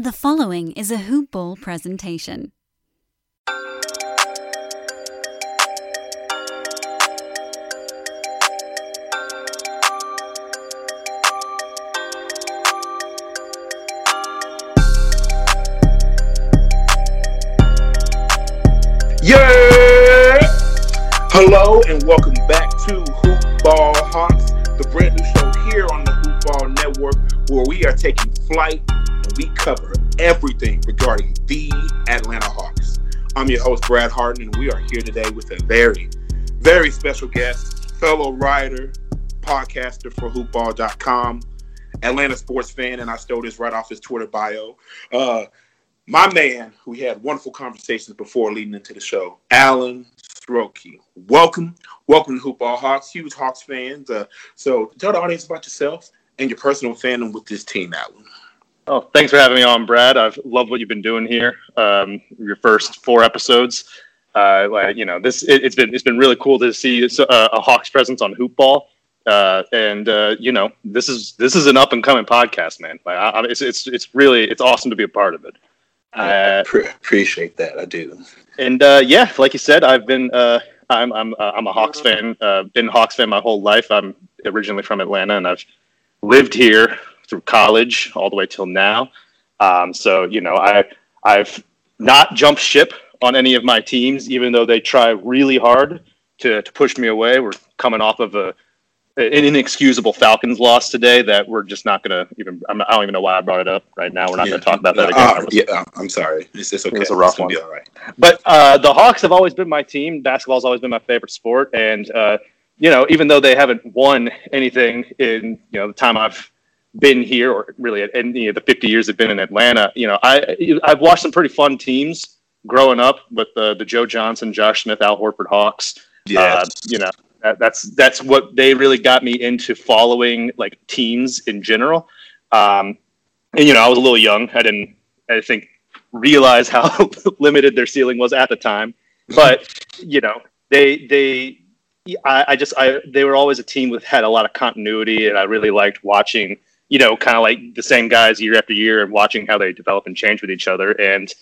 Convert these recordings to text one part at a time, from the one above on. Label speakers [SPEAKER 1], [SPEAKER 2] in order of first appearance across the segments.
[SPEAKER 1] The following is a Hoop Ball presentation.
[SPEAKER 2] Yeah! Hello and welcome back to Hoop Ball Hawks, the brand new show here on the Hoop Ball Network, where we are taking flight we cover everything regarding the Atlanta Hawks. I'm your host, Brad Hardin, and we are here today with a very, very special guest, fellow writer, podcaster for hoopball.com, Atlanta sports fan, and I stole this right off his Twitter bio. Uh, my man, who we had wonderful conversations before leading into the show, Alan Srochi. Welcome, welcome to Hoop Ball Hawks, huge Hawks fans. Uh, so tell the audience about yourself and your personal fandom with this team, Alan.
[SPEAKER 3] Oh, thanks for having me on, Brad. I've loved what you've been doing here. Um, your first four episodes, uh, like you know, this it, has been it's been really cool to see a, a Hawks presence on Hoop Ball. Uh, and uh, you know, this is this is an up and coming podcast, man. Like, I, it's it's it's really it's awesome to be a part of it.
[SPEAKER 2] I
[SPEAKER 3] Uh,
[SPEAKER 2] pre- appreciate that. I do.
[SPEAKER 3] and uh, yeah, like you said, I've been uh, I'm I'm uh, I'm a Hawks fan. Uh, been a Hawks fan my whole life. I'm originally from Atlanta, and I've lived here through college all the way till now. Um, so you know, I I've not jumped ship on any of my teams, even though they try really hard to to push me away. We're coming off of a an inexcusable Falcons loss today that we're just not going to even. I'm, I don't even know why I brought it up right now. We're not going to talk about that again.
[SPEAKER 2] Uh, yeah, uh, I'm sorry. It's, it's okay.
[SPEAKER 3] was a rough
[SPEAKER 2] It's
[SPEAKER 3] one.
[SPEAKER 2] Be all right.
[SPEAKER 3] But uh, the Hawks have always been my team. Basketball's always been my favorite sport, and uh, you know, even though they haven't won anything in you know the time I've been here, or really at any of the 50 years I've been in Atlanta, you know, I I've watched some pretty fun teams growing up with the the Joe Johnson, Josh Smith, Al Horford Hawks.
[SPEAKER 2] Yeah.
[SPEAKER 3] Uh, you know, that, that's that's what they really got me into following like teams in general. Um, and you know, I was a little young. I didn't, I think, realize how limited their ceiling was at the time. But you know, they they, I, I just I they were always a team with had a lot of continuity, and I really liked watching. You know, kind of like the same guys year after year, and watching how they develop and change with each other. And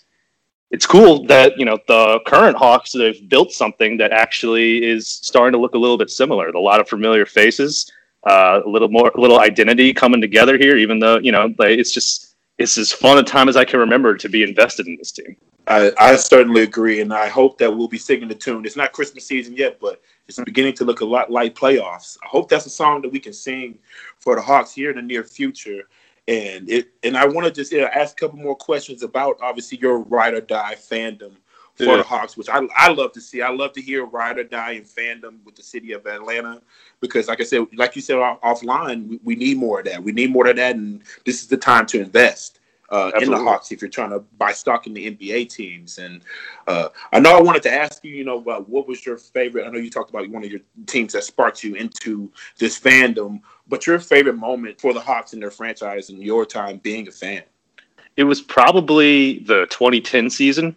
[SPEAKER 3] it's cool that you know the current Hawks they've built something that actually is starting to look a little bit similar. A lot of familiar faces, uh, a little more, a little identity coming together here. Even though you know, like, it's just it's as fun a time as I can remember to be invested in this team.
[SPEAKER 2] I, I certainly agree, and I hope that we'll be singing the tune. It's not Christmas season yet, but it's beginning to look a lot like playoffs. I hope that's a song that we can sing for the Hawks here in the near future. And it, and I want to just yeah, ask a couple more questions about obviously your ride or die fandom for
[SPEAKER 3] Yeah.
[SPEAKER 2] the Hawks, which I, I love to see. I love to hear ride or die and fandom with the city of Atlanta because, like I said, like you said off, offline, we, we need more of that. We need more of that, and this is the time to invest uh, in the Hawks if you're trying to buy stock in the NBA teams. And uh, I know I wanted to ask you, you know, about what was your favorite? I know you talked about one of your teams that sparked you into this fandom, but your favorite moment for the Hawks and their franchise and your time being a fan.
[SPEAKER 3] It was probably the 2010 season.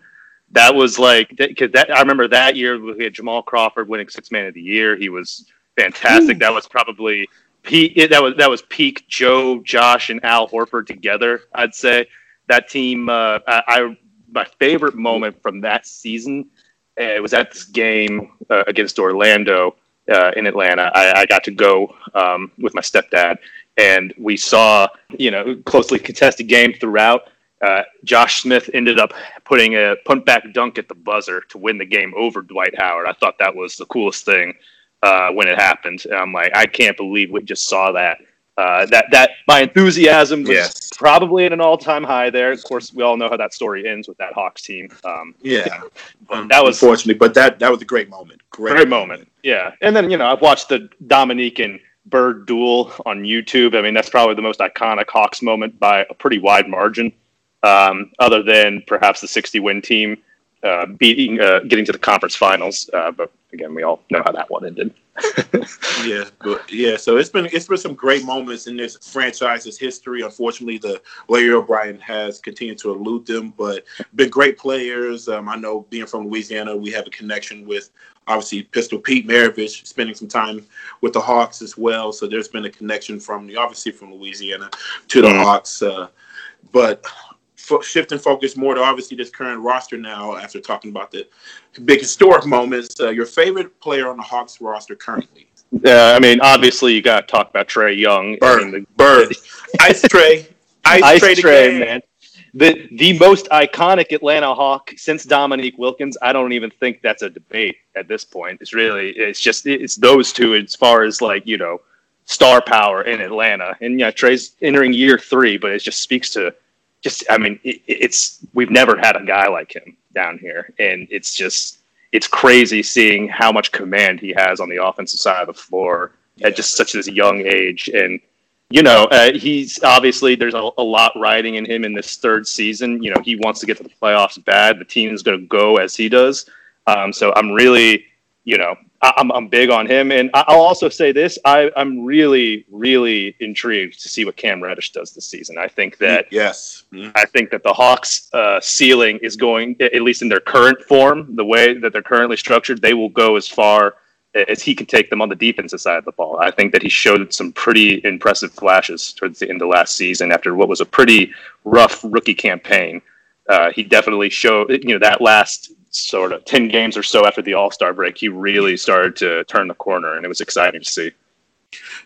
[SPEAKER 3] That was like because that I remember that year we had Jamal Crawford winning Six Man of the Year. He was fantastic. That was probably That was that was peak Joe, Josh, and Al Horford together. I'd say that team. Uh, I, I my favorite moment from that season. Uh, was at this game uh, against Orlando uh, in Atlanta. I, I got to go um, with my stepdad, and we saw you know closely contested game throughout. Uh, Josh Smith ended up putting a punt back dunk at the buzzer to win the game over Dwight Howard. I thought that was the coolest thing uh, when it happened. And I'm like, I can't believe we just saw that. Uh, that that my enthusiasm was
[SPEAKER 2] Yes.
[SPEAKER 3] probably at an all time high there. Of course, we all know how that story ends with that Hawks team. Um,
[SPEAKER 2] Yeah,
[SPEAKER 3] but that was
[SPEAKER 2] unfortunately, but that that was a great moment. Great,
[SPEAKER 3] great moment. Yeah, and then you know I've watched the Dominique and Bird duel on YouTube. I mean that's probably the most iconic Hawks moment by a pretty wide margin. Um, other than perhaps the 60 win team uh, beating, uh, getting to the conference finals. Uh, but again, we all know how that one ended.
[SPEAKER 2] yeah, but yeah. So it's been it's been some great moments in this franchise's history. Unfortunately, the Larry O'Brien has continued to elude them, but been great players. Um, I know being from Louisiana, we have a connection with obviously Pistol Pete Maravich, spending some time with the Hawks as well. So there's been a connection from the obviously from Louisiana to the
[SPEAKER 3] Mhm.
[SPEAKER 2] Hawks. Uh, but fo- shifting focus more to obviously this current roster now after talking about the big historic moments. Uh, your favorite player on the Hawks roster currently?
[SPEAKER 3] Uh, I mean, obviously, you got to talk about Trae Young.
[SPEAKER 2] Bird,
[SPEAKER 3] I mean, the,
[SPEAKER 2] Bird, Ice Trae, Ice,
[SPEAKER 3] Ice
[SPEAKER 2] Trae, again.
[SPEAKER 3] man. The the most iconic Atlanta Hawk since Dominique Wilkins. I don't even think that's a debate at this point. It's really it's just it's those two as far as like you know star power in Atlanta. And yeah, Trae's entering year three, but it just speaks to just I mean it, it's we've never had a guy like him down here, and it's just it's crazy seeing how much command he has on the offensive side of the floor at just such this young age and you know, uh, he's obviously there's a, a, lot riding in him in this third season. You know, he wants to get to the playoffs bad. The team is going to go as he does. Um, so I'm really, you know, I, am I'm big on him. And I'll also say this: I, I'm really, really intrigued to see what Cam Reddish does this season. I think that
[SPEAKER 2] yes, mm-hmm.
[SPEAKER 3] I think that the Hawks' uh, ceiling is going, at least in their current form, the way that they're currently structured, they will go as far as he can take them on the defensive side of the ball. I think that he showed some pretty impressive flashes towards the end of last season after what was a pretty rough rookie campaign. Uh, he definitely showed, you know, that last sort of 10 games or so after the All Star break, he really started to turn the corner, and it was exciting to see.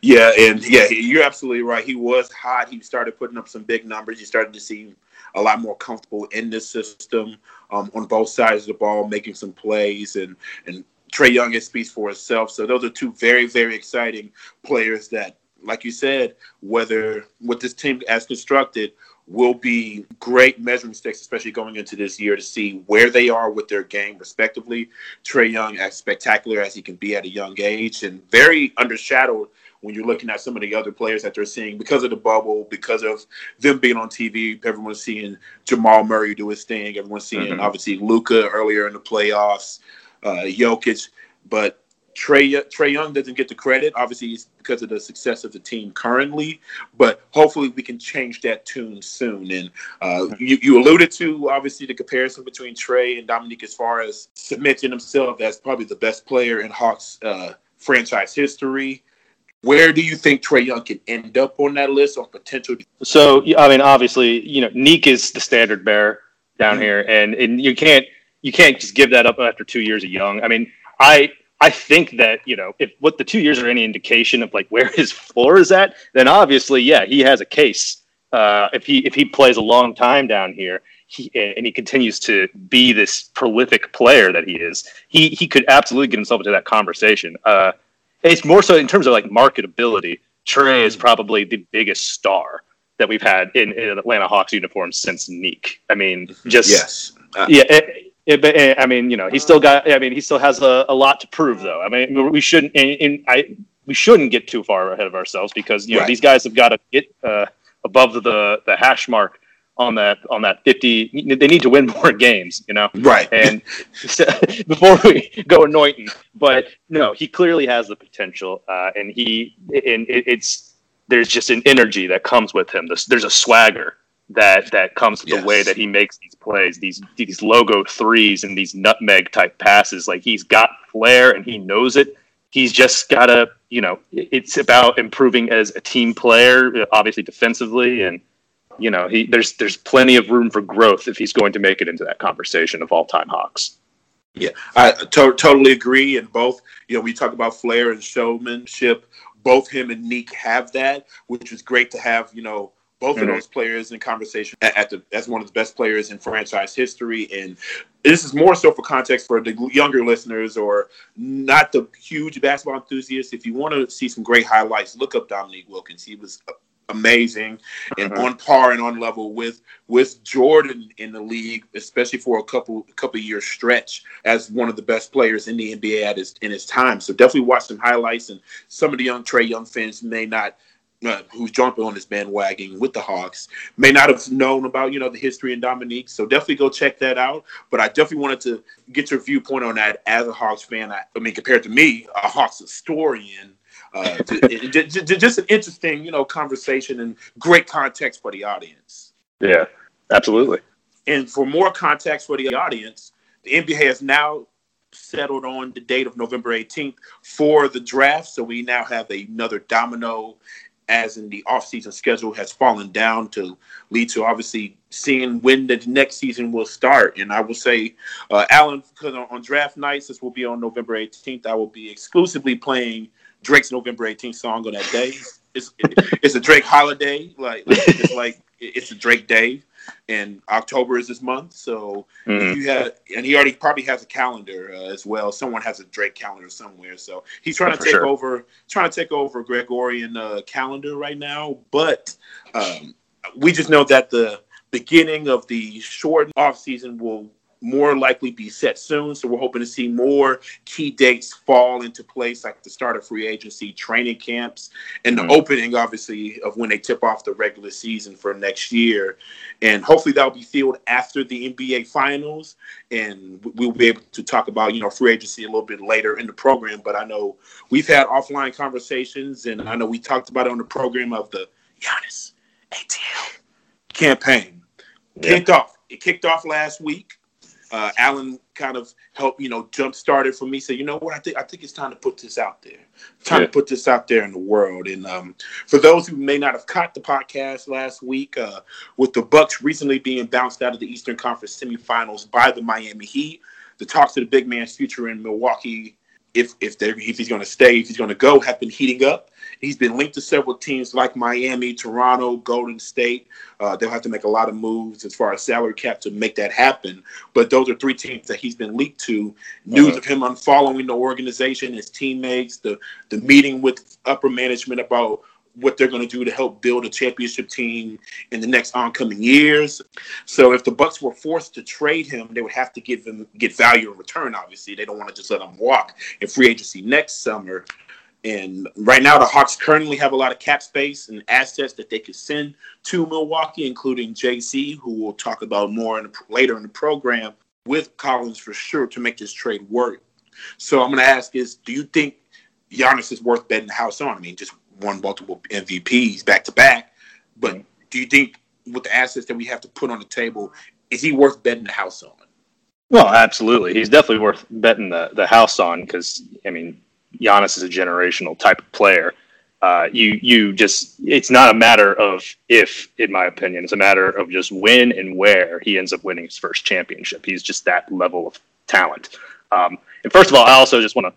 [SPEAKER 2] Yeah, and yeah, you're absolutely right. He was hot. He started putting up some big numbers. You started to see a lot more comfortable in this system um, on both sides of the ball, making some plays and and Trae Young, speaks for itself. So those are two very, very exciting players that, like you said, whether with this team as constructed, will be great measuring sticks, especially going into this year to see where they are with their game, respectively. Trae Young, as spectacular as he can be at a young age, and very undershadowed when you're looking at some of the other players that they're seeing because of the bubble, because of them being on TV. Everyone's seeing Jamal Murray do his thing. Everyone's seeing mm-hmm. obviously Luka earlier in the playoffs uh, Jokic, but Trae Trae Young doesn't get the credit. Obviously, it's because of the success of the team currently, but hopefully we can change that tune soon. And uh, you, you alluded to obviously the comparison between Trae and Dominique as far as cementing himself as probably the best player in Hawks uh, franchise history. Where do you think Trae Young can end up on that list of potential?
[SPEAKER 3] So, I mean, obviously, you know, Nique is the standard bearer down mm-hmm. here, and and you can't you can't just give that up after two years of young. I mean, I I think that you know if what the two years are any indication of like where his floor is at, then obviously yeah he has a case. Uh, if he if he plays a long time down here, he, and he continues to be this prolific player that he is, he he could absolutely get himself into that conversation. Uh, it's more so in terms of like marketability. Trae is probably the biggest star that we've had in, in Atlanta Hawks uniform since Nique. I mean, just
[SPEAKER 2] yes,
[SPEAKER 3] uh, yeah. It, eh, I mean, you know, he still got. I mean, he still has a, a lot to prove, though. I mean, we shouldn't. And, and I we shouldn't get too far ahead of ourselves because you know right. these guys have got to get uh, above the the hash mark on that on that 50 they need to win more games you know
[SPEAKER 2] right
[SPEAKER 3] and before we go anointing but no he clearly has the potential uh, and he and it, it's there's just an energy that comes with him there's, there's a swagger that that comes with yes. the way that he makes these plays, these these logo threes and these nutmeg type passes. Like he's got flair and he knows it. He's just gotta, you know, it's about improving as a team player, obviously defensively, and you know, he there's there's plenty of room for growth if he's going to make it into that conversation of all time Hawks.
[SPEAKER 2] Yeah, I to- totally agree. And both, you know, we talk about flair and showmanship. Both him and Nique have that, which is great to have. You know, both mm-hmm. of those players in conversation at the as one of the best players in franchise history. And this is more so for context for the younger listeners or not the huge basketball enthusiasts. If you want to see some great highlights, look up Dominique Wilkins. He was amazing and uh-huh. on par and on level with with Jordan in the league, especially for a couple couple year stretch as one of the best players in the NBA at his in his time. So definitely watch some highlights. And some of the young Trae Young fans may not uh, who's jumping on this bandwagon with the Hawks may not have known about you know the history in Dominique, so definitely go check that out. But I definitely wanted to get your viewpoint on that as a Hawks fan. I, I mean, compared to me, a Hawks historian. Uh, just an interesting, you know, conversation and great context for the audience.
[SPEAKER 3] Yeah, absolutely.
[SPEAKER 2] And for more context for the audience, the NBA has now settled on the date of November 18th for the draft. So we now have another domino as in the offseason schedule has fallen down to lead to obviously seeing when the next season will start. And I will say, uh, Alan, because on, draft nights, this will be on November 18th, I will be exclusively playing Drake's November 18th song on that day. It's it's a Drake holiday, like it's like it's a Drake day, and October is this month. So mm-hmm. you have, and he already probably has a calendar uh, as well. Someone has a Drake calendar somewhere, so he's trying to take sure. over, trying to take over Gregorian uh, calendar right now. But um, we just know that the beginning of the short off season will more likely be set soon. So we're hoping to see more key dates fall into place, like the start of free agency, training camps, and the mm-hmm. opening, obviously, of when they tip off the regular season for next year. And hopefully that'll be filled after the NBA finals. And we'll be able to talk about, you know, free agency a little bit later in the program. But I know we've had offline conversations, and I know we talked about it on the program of the Giannis ATL campaign. Yeah. Kicked off. It kicked off last week uh, Alan kind of helped, you know, jump started for me. Say, you know what, I think I think it's time to put this out there. Time yeah. to put this out there in the world. And um, for those who may not have caught the podcast last week, uh, with the Bucks recently being bounced out of the Eastern Conference semifinals by the Miami Heat, the talks of the big man's future in Milwaukee if if, they if he's going to stay, if he's going to go, have been heating up. He's been linked to several teams like Miami, Toronto, Golden State. Uh, they'll have to make a lot of moves as far as salary cap to make that happen. But those are three teams that he's been linked to. News uh-huh. of him unfollowing the organization, his teammates, the the meeting with upper management about what they're going to do to help build a championship team in the next oncoming years. So if the Bucks were forced to trade him, they would have to give him get value in return. Obviously, they don't want to just let him walk in free agency next summer. And right now, the Hawks currently have a lot of cap space and assets that they could send to Milwaukee, including JC, who we'll talk about more in the, later in the program with Collins for sure to make this trade work. So I'm going to ask: Is do you think Giannis is worth betting the house on? I mean, just won multiple MVPs back to back. But do you think with the assets that we have to put on the table, is he worth betting the house on?
[SPEAKER 3] Well, absolutely. He's definitely worth betting the, the house on because, I mean, Giannis is a generational type of player. Uh, you you just it's not a matter of if, in my opinion, it's a matter of just when and where he ends up winning his first championship. He's just that level of talent. Um, and first of all, I also just want to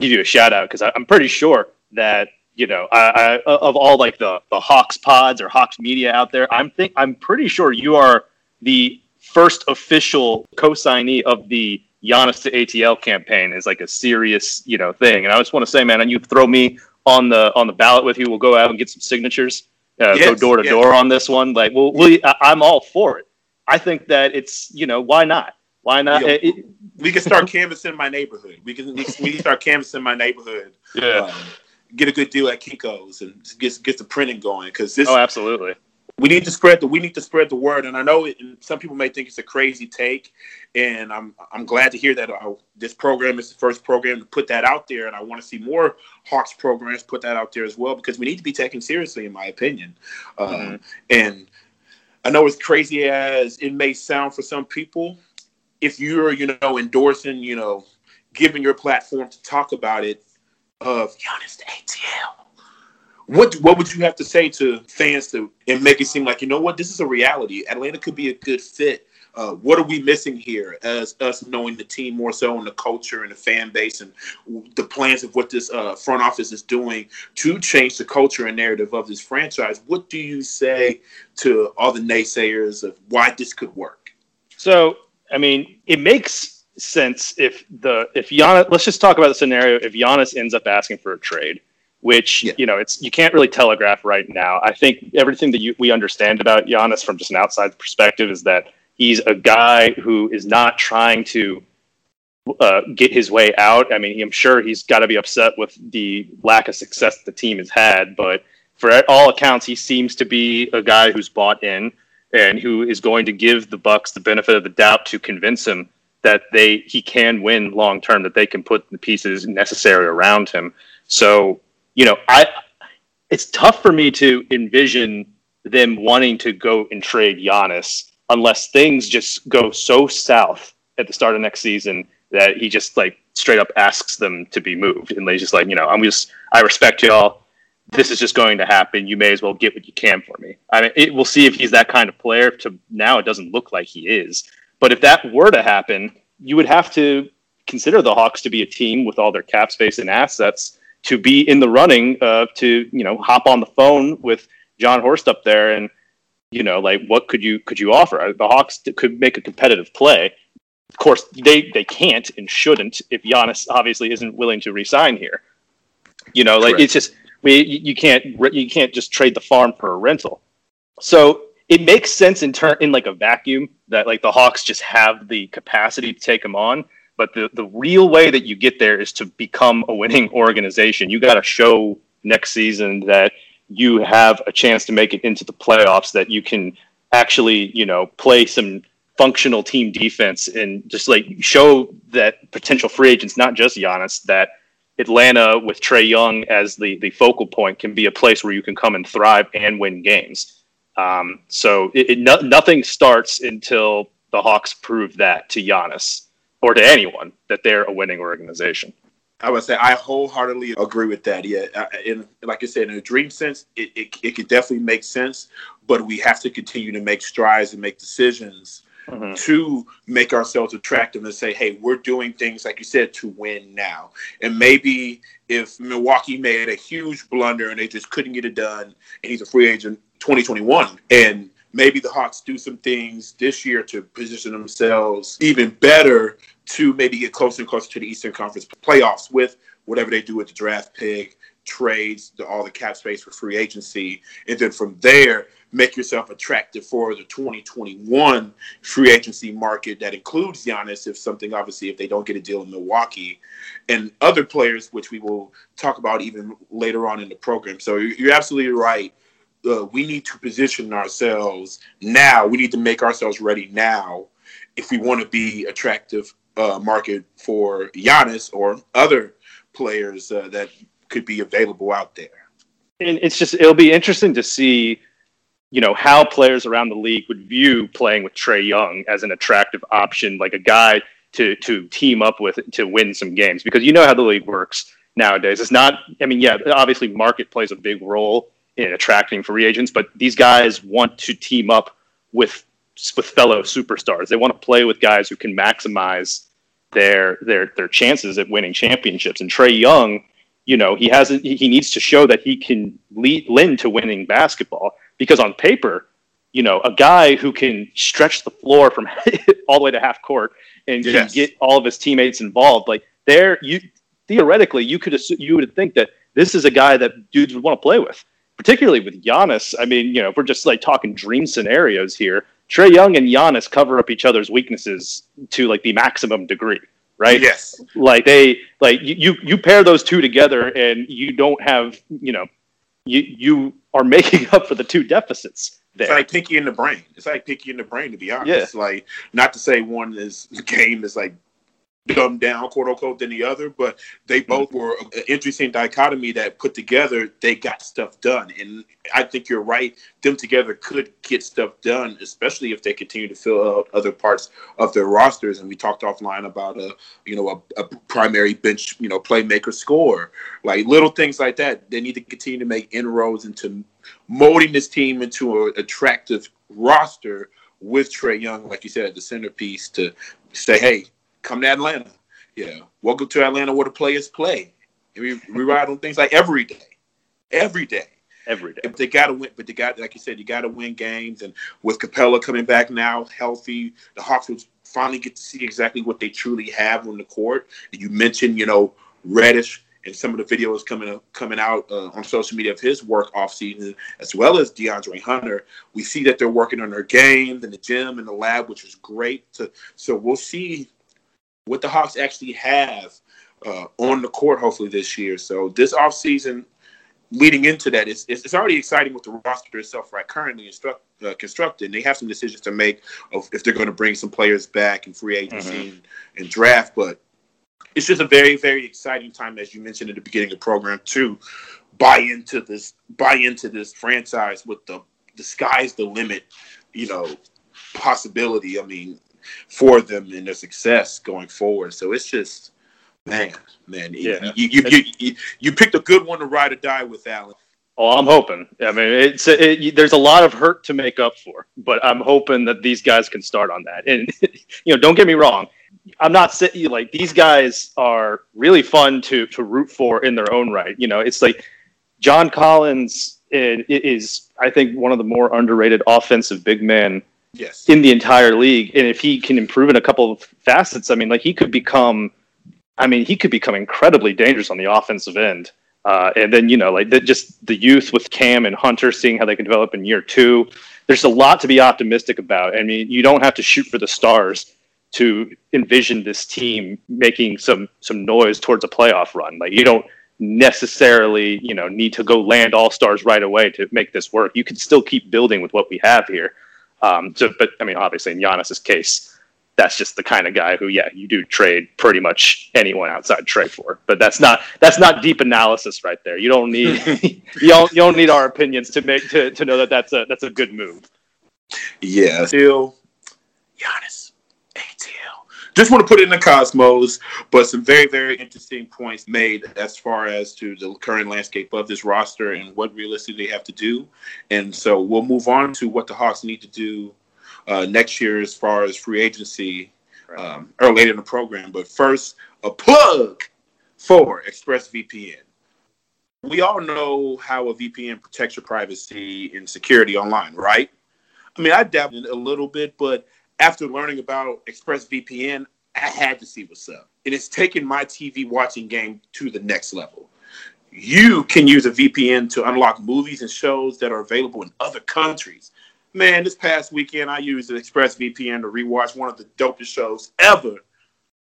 [SPEAKER 3] give you a shout out because I'm pretty sure that you know, I, I, of all like the the Hawks pods or Hawks media out there, I'm think I'm pretty sure you are the first official co-signee of the Giannis to ATL campaign is like a serious, you know, thing. And I just want to say, man, and you throw me on the on the ballot with you, we'll go out and get some signatures, uh, yes, go door to door on this one. Like, well, we, I, am all for it. I think that it's, you know, why not? Why not? Yo, it,
[SPEAKER 2] we can start canvassing my neighborhood. We can we can start canvassing my neighborhood.
[SPEAKER 3] Yeah. Um,
[SPEAKER 2] get a good deal at Kinko's and get get the printing going because this.
[SPEAKER 3] Oh, absolutely.
[SPEAKER 2] We need to spread the we need to spread the word, and I know it, some people may think it's a crazy take, and I'm I'm glad to hear that uh, this program is the first program to put that out there, and I want to see more Hawks programs put that out there as well because we need to be taken seriously, in my opinion. Um, mm-hmm. and I know as crazy as it may sound for some people, if you're you know endorsing, you know, giving your platform to talk about it, of Giannis the ATL. What what would you have to say to fans to and make it seem like you know what this is a reality? Atlanta could be a good fit. Uh, what are we missing here as us knowing the team more so and the culture and the fan base and the plans of what this uh, front office is doing to change the culture and narrative of this franchise? What do you say to all the naysayers of why this could work?
[SPEAKER 3] So, I mean, it makes sense if the if Giannis let's just talk about the scenario if Giannis ends up asking for a trade, which yeah. you know it's you can't really telegraph right now. I think everything that you, we understand about Giannis from just an outside perspective is that he's a guy who is not trying to uh, get his way out. I mean, I'm sure he's got to be upset with the lack of success the team has had, but for all accounts, he seems to be a guy who's bought in and who is going to give the Bucks the benefit of the doubt to convince him that they he can win long term, that they can put the pieces necessary around him. So, you know, I it's tough for me to envision them wanting to go and trade Giannis unless things just go so south at the start of next season that he just like straight up asks them to be moved and they just like, you know, I'm just I respect y'all. this is just going to happen. You may as well get what you can for me. I mean, it, we'll see if he's that kind of player. To now, it doesn't look like he is. But if that were to happen, you would have to consider the Hawks to be a team with all their cap space and assets to be in the running uh, to you know hop on the phone with Jon Horst up there and you know like what could you could you offer? The Hawks could make a competitive play. Of course, they they can't and shouldn't if Giannis obviously isn't willing to resign here. You know, like Correct. it's just we you can't you can't just trade the farm for a rental. So it makes sense in turn in like a vacuum that like the Hawks just have the capacity to take him on. But the, the real way that you get there is to become a winning organization. You got to show next season that you have a chance to make it into the playoffs, that you can actually, you know, play some functional team defense and just like show that potential free agents, not just Giannis, that Atlanta with Trae Young as the, the focal point can be a place where you can come and thrive and win games. Um, so it, it no, nothing starts until the Hawks prove that to Giannis or to anyone that they're a winning organization.
[SPEAKER 2] I would say I wholeheartedly agree with that. Yeah, in like I said, in a dream sense, it, it, it could definitely make sense, but we have to continue to make strides and make decisions mm-hmm. to make ourselves attractive and say, hey, we're doing things like you said to win now. And maybe if Milwaukee made a huge blunder and they just couldn't get it done, and he's a free agent 2021, and maybe the Hawks do some things this year to position themselves even better to maybe get closer and closer to the Eastern Conference playoffs with whatever they do with the draft pick, trades, the, all the cap space for free agency, and then from there make yourself attractive for the 2021 free agency market that includes Giannis if something obviously if they don't get a deal in Milwaukee and other players which we will talk about even later on in the program. So you're absolutely right uh, we need to position ourselves now. We need to make ourselves ready now if we want to be attractive uh, market for Giannis or other players uh, that could be available out there.
[SPEAKER 3] And it's just it'll be interesting to see, you know, how players around the league would view playing with Trae Young as an attractive option, like a guy to to team up with to win some games. Because you know how the league works nowadays. It's not. I mean, yeah, obviously market plays a big role in attracting free agents, but these guys want to team up with with fellow superstars. They want to play with guys who can maximize their their their chances at winning championships. And Trae Young, you know, he hasn't he needs to show that he can lead lend to winning basketball because on paper, you know, a guy who can stretch the floor from all the way to half court and yes. can get all of his teammates involved, like there, you theoretically you could assume, you would think that this is a guy that dudes would want to play with particularly with Giannis. I mean, you know, if we're just like talking dream scenarios here, Trae Young and Giannis cover up each other's weaknesses to like the maximum degree, right?
[SPEAKER 2] Yes.
[SPEAKER 3] Like they like you you pair those two together and you don't have, you know, you you are making up for the two deficits. There.
[SPEAKER 2] It's like Pinky in the brain. It's like Pinky in the brain, to be honest. Yeah. Like, not to say one is game is like dumbed down, quote unquote, than the other, but they mm-hmm. both were an interesting dichotomy that put together, they got stuff done. And I think you're right. Them together could get stuff done, especially if they continue to fill out other parts of their rosters. And we talked offline about a, you know, a, a primary bench, you know, playmaker score, like little things like that. They need to continue to make inroads into molding this team into an attractive roster with Trae Young, like you said, the centerpiece to say, hey, come to Atlanta. Yeah, welcome to Atlanta where the players play. we, we ride on things like every day, every day.
[SPEAKER 3] Every day.
[SPEAKER 2] If they got to win, but they got, like you said, you got to win games. And with Capela coming back now, healthy, the Hawks will finally get to see exactly what they truly have on the court. You mentioned, you know, Reddish and some of the videos coming coming out uh, on social media of his work off season, as well as DeAndre Hunter. We see that they're working on their games in the gym and the lab, which is great. To, so we'll see what the Hawks actually have uh, on the court, hopefully this year. So this offseason, leading into that, it's, it's already exciting with the roster itself, right? Currently instruct, uh, constructed, they have some decisions to make of if they're going to bring some players back in free agency mm-hmm. and, and draft. But it's just a very, very exciting time, as you mentioned at the beginning of the program, to buy into this, buy into this franchise with the the sky's the limit, you know, possibility. I mean, for them and their success going forward. So it's just, man, man, yeah. you, you, you, you, you picked a good one to ride or die with, Alan.
[SPEAKER 3] Oh, I'm hoping. I mean, it's it, there's a lot of hurt to make up for, but I'm hoping that these guys can start on that. And you know, don't get me wrong, I'm not saying like these guys are really fun to to root for in their own right. You know, it's like John Collins is, I think, one of the more underrated offensive big men
[SPEAKER 2] yes.
[SPEAKER 3] in the entire league. And if he can improve in a couple of facets, I mean, like he could become, I mean, he could become incredibly dangerous on the offensive end. Uh, and then you know, like the, just the youth with Cam and Hunter, seeing how they can develop in year two. There's a lot to be optimistic about. I mean, you don't have to shoot for the stars to envision this team making some some noise towards a playoff run. Like you don't necessarily, you know, need to go land all stars right away to make this work. You can still keep building with what we have here. Um, so, but I mean, obviously, in Giannis's case, that's just the kind of guy who, yeah, you do trade pretty much anyone outside trade for. But that's not that's not deep analysis right there. You don't need you don't you don't need our opinions to make to, to know that that's a that's a good move.
[SPEAKER 2] Yeah, still Giannis. Just want to put it in the cosmos, but some very very interesting points made as far as to the current landscape of this roster and what realistically they have to do. And so we'll move on to what the Hawks need to do uh, next year as far as free agency um, or later in the program. But first, a plug for ExpressVPN. We all know how a VPN protects your privacy and security online, right? I mean, I dabbled a little bit, but after learning about ExpressVPN, I had to see what's up. And it's taken my TV watching game to the next level. You can use a VPN to unlock movies and shows that are available in other countries Man, this past weekend I used the ExpressVPN to rewatch one of the dopest shows ever,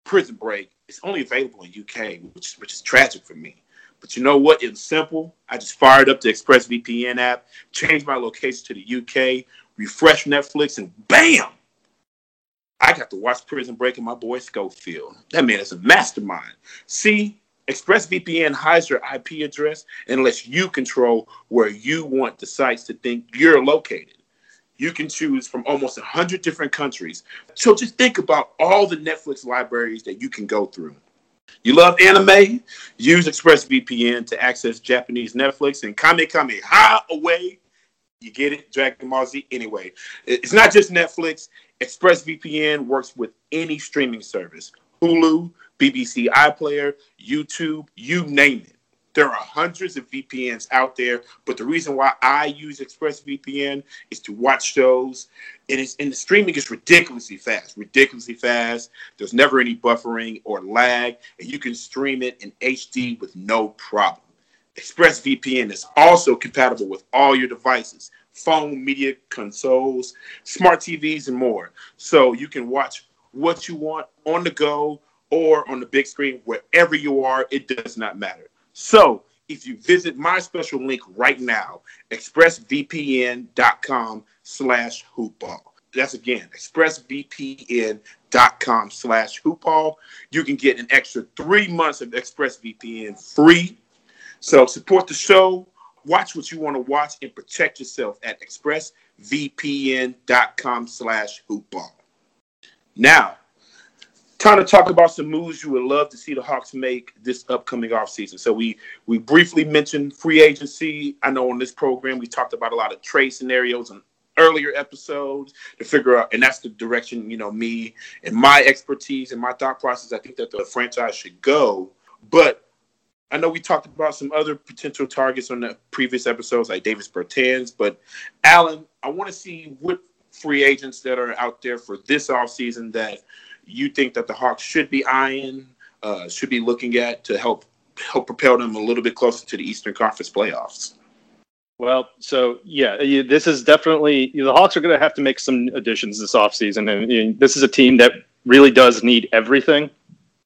[SPEAKER 2] Prison Break. It's only available in UK, which which is tragic for me. But you know what? It's simple. I just fired up the ExpressVPN app, changed my location to the UK, refreshed Netflix, and bam! I got to watch Prison Break and my boy Scofield. That man is a mastermind. See, ExpressVPN hides your IP address and lets you control where you want the sites to think you're located you can choose from almost 100 different countries. So just think about all the Netflix libraries that you can go through. You love anime? Use ExpressVPN to access Japanese Netflix and Kamehameha away. You get it? Dragon Ball Z. Anyway, it's not just Netflix. ExpressVPN works with any streaming service Hulu, BBC iPlayer, YouTube, you name it. There are hundreds of VPNs out there, but the reason why I use ExpressVPN is to watch shows, and it's and the streaming is ridiculously fast, ridiculously fast. There's never any buffering or lag, and you can stream it in HD with no problem. ExpressVPN is also compatible with all your devices, phone, media consoles, smart TVs, and more. So you can watch what you want on the go or on the big screen, wherever you are, it does not matter. So if you visit my special link right now, expressvpn.com slash hoopball. That's again, expressvpn.com slash hoopball. You can get an extra three months of ExpressVPN free. So support the show, watch what you want to watch, and protect yourself at expressvpn.com slash hoopball. Now, Time to talk about some moves you would love to see the Hawks make this upcoming offseason. So we we briefly mentioned free agency. I know on this program we talked about a lot of trade scenarios and earlier episodes to figure out, and that's the direction you know me and my expertise and my thought process. I think that the franchise should go, but I know we talked about some other potential targets on the previous episodes, like Davis Bertans. But Alan, I want to see what free agents that are out there for this offseason that you think that the Hawks should be eyeing, uh, should be looking at to help help propel them a little bit closer to the Eastern Conference playoffs?
[SPEAKER 3] Well, so yeah, this is definitely you know, the Hawks are going to have to make some additions this offseason. And know, this is a team that really does need everything.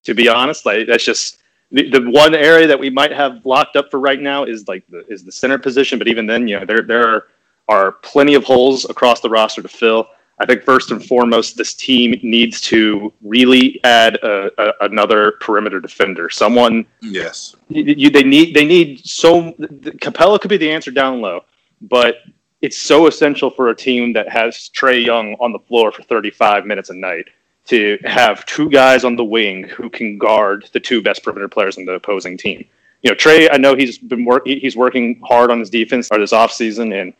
[SPEAKER 3] To be honest, like that's just the, the one area that we might have locked up for right now is like the, is the center position. But even then, you know, there there are, are plenty of holes across the roster to fill. I think first and foremost, this team needs to really add a, a, another perimeter defender. Someone.
[SPEAKER 2] Yes.
[SPEAKER 3] You, you, they need. They need so. Capela could be the answer down low, but it's so essential for a team that has Trae Young on the floor for 35 minutes a night to have two guys on the wing who can guard the two best perimeter players on the opposing team. you know, Trae, I know he's been work he's working hard on his defense or this offseason, and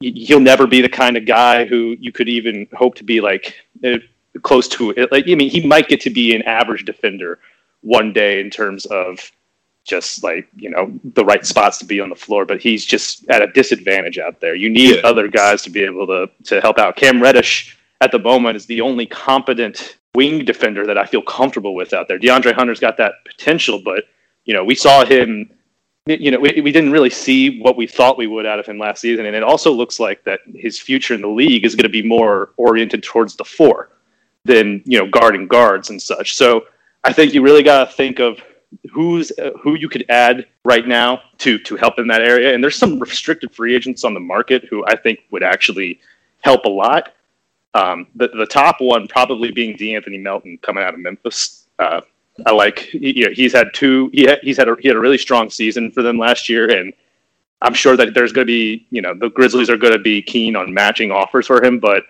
[SPEAKER 3] he'll never be the kind of guy who you could even hope to be like uh, close to it. Like, I mean, he might get to be an average defender one day in terms of just like you know the right spots to be on the floor, but he's just at a disadvantage out there. You need yeah. other guys to be able to to help out. Cam Reddish at the moment is the only competent wing defender that I feel comfortable with out there. DeAndre Hunter's got that potential, but you know we saw him. You know, we, we didn't really see what we thought we would out of him last season, and it also looks like that his future in the league is going to be more oriented towards the four than you know guarding guards and such. So I think you really got to think of who's uh, who you could add right now to to help in that area. And there's some restricted free agents on the market who I think would actually help a lot. Um, the the top one probably being De'Anthony Melton coming out of Memphis. Uh, I like you know, he's had two he he's had a, he had a really strong season for them last year, and I'm sure that there's going to be you know the Grizzlies are going to be keen on matching offers for him, but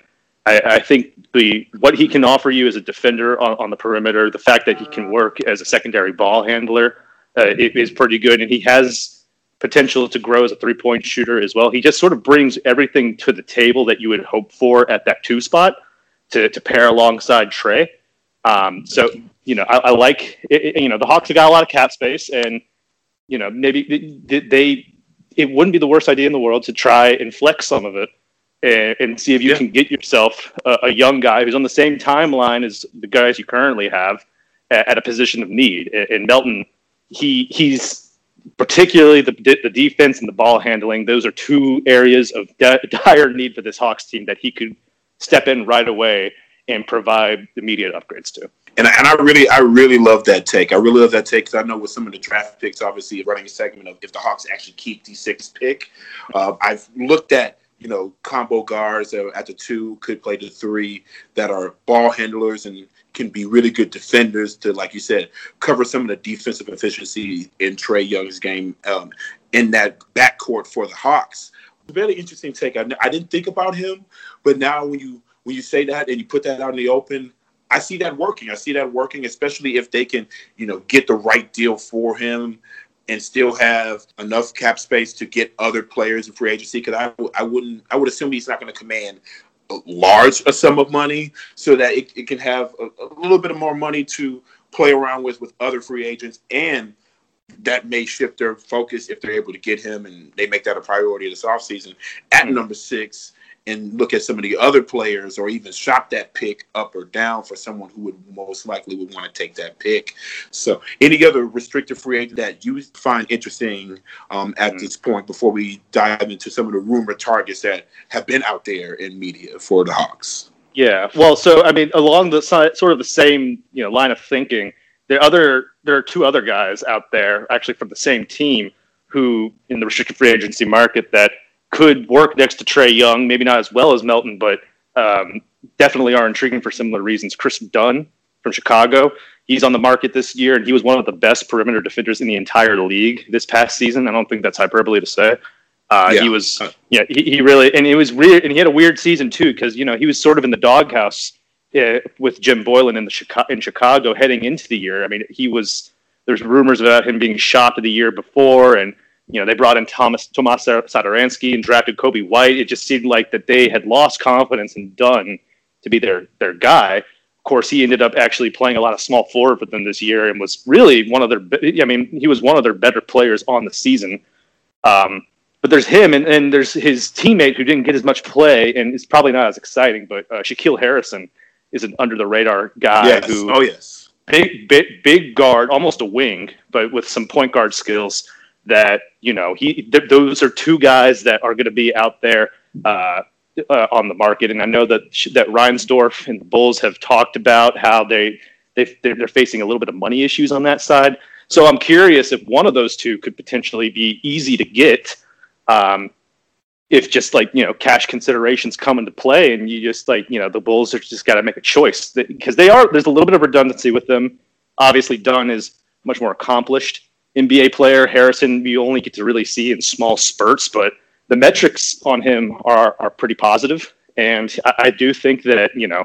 [SPEAKER 3] I, I, think the what he can offer you as a defender on, on, the perimeter, the fact that he can work as a secondary ball handler, uh, is pretty good, and he has potential to grow as a three point shooter as well. He just sort of brings everything to the table that you would hope for at that two spot to, to pair alongside Trae. Um, so you know, I, I like it, you know the Hawks have got a lot of cap space, and you know maybe they, they it wouldn't be the worst idea in the world to try and flex some of it and, and see if you yeah. can get yourself a, a, young guy who's on the same timeline as the guys you currently have at, at a position of need. And Melton, he he's particularly the the defense and the ball handling. Those are two areas of dire need for this Hawks team that he could step in right away and provide immediate upgrades to.
[SPEAKER 2] And I, and I really, I really love that take. I really love that take because I know with some of the draft picks, obviously running a segment of if the Hawks actually keep the sixth pick, uh, I've looked at you know, combo guards at the two could play the three that are ball handlers and can be really good defenders to, like you said, cover some of the defensive efficiency in Trae Young's game um, in that backcourt for the Hawks. Very interesting take. I, I didn't think about him, but now when you when you say that and you put that out in the open, I see that working. I see that working, especially if they can, you know, get the right deal for him and still have enough cap space to get other players in free agency? Because I, I wouldn't, I would assume he's not going to command large a sum of money so that it, it can have a, a little bit of more money to play around with with other free agents and that may shift their focus if they're able to get him and they make that a priority this offseason. At mm-hmm. number six, and look at some of the other players or even shop that pick up or down for someone who would most likely would want to take that pick. So any other restricted free agent that you find interesting um, at mm-hmm. this point before we dive into some of the rumored targets that have been out there in media for the Hawks?
[SPEAKER 3] Yeah, well, so I mean, along the sort of the same you know line of thinking, there other there are two other guys out there actually from the same team who in the restricted free agency market that could work next to Trae Young, maybe not as well as Melton, but um, definitely are intriguing for similar reasons. Kris Dunn from Chicago, he's on the market this year, and he was one of the best perimeter defenders in the entire league this past season. I don't think that's hyperbole to say. Uh, yeah. He was, yeah, he, he, really, and it was weird, and he had a weird season too because you know he was sort of in the doghouse uh, with Jim Boylen in the Chicago, in Chicago heading into the year. I mean, he was there's rumors about him being shot the year before, and you know, they brought in Thomas Tomas Satoransky and drafted Coby White. It just seemed like that they had lost confidence in Dunn to be their their guy. Of course, he ended up actually playing a lot of small forward for them this year and was really one of their. I mean, he was one of their better players on the season. Um, but there's him and, and there's his teammate who didn't get as much play and is probably not as exciting. But uh, Shaquille Harrison is an under the radar guy
[SPEAKER 2] yes.
[SPEAKER 3] who.
[SPEAKER 2] Oh yes.
[SPEAKER 3] Big, big, big guard, almost a wing, but with some point guard skills that you know he th- those are two guys that are going to be out there uh, uh, on the market, and I know that that Reinsdorf and the Bulls have talked about how they they they're facing a little bit of money issues on that side. So I'm curious if one of those two could potentially be easy to get. Um, if just like you know cash considerations come into play and you just like you know the bulls are just got to make a choice because they are there's a little bit of redundancy with them obviously dunn is much more accomplished NBA player. Harrison, you only get to really see in small spurts, but the metrics on him are are pretty positive, and I, I do think that you know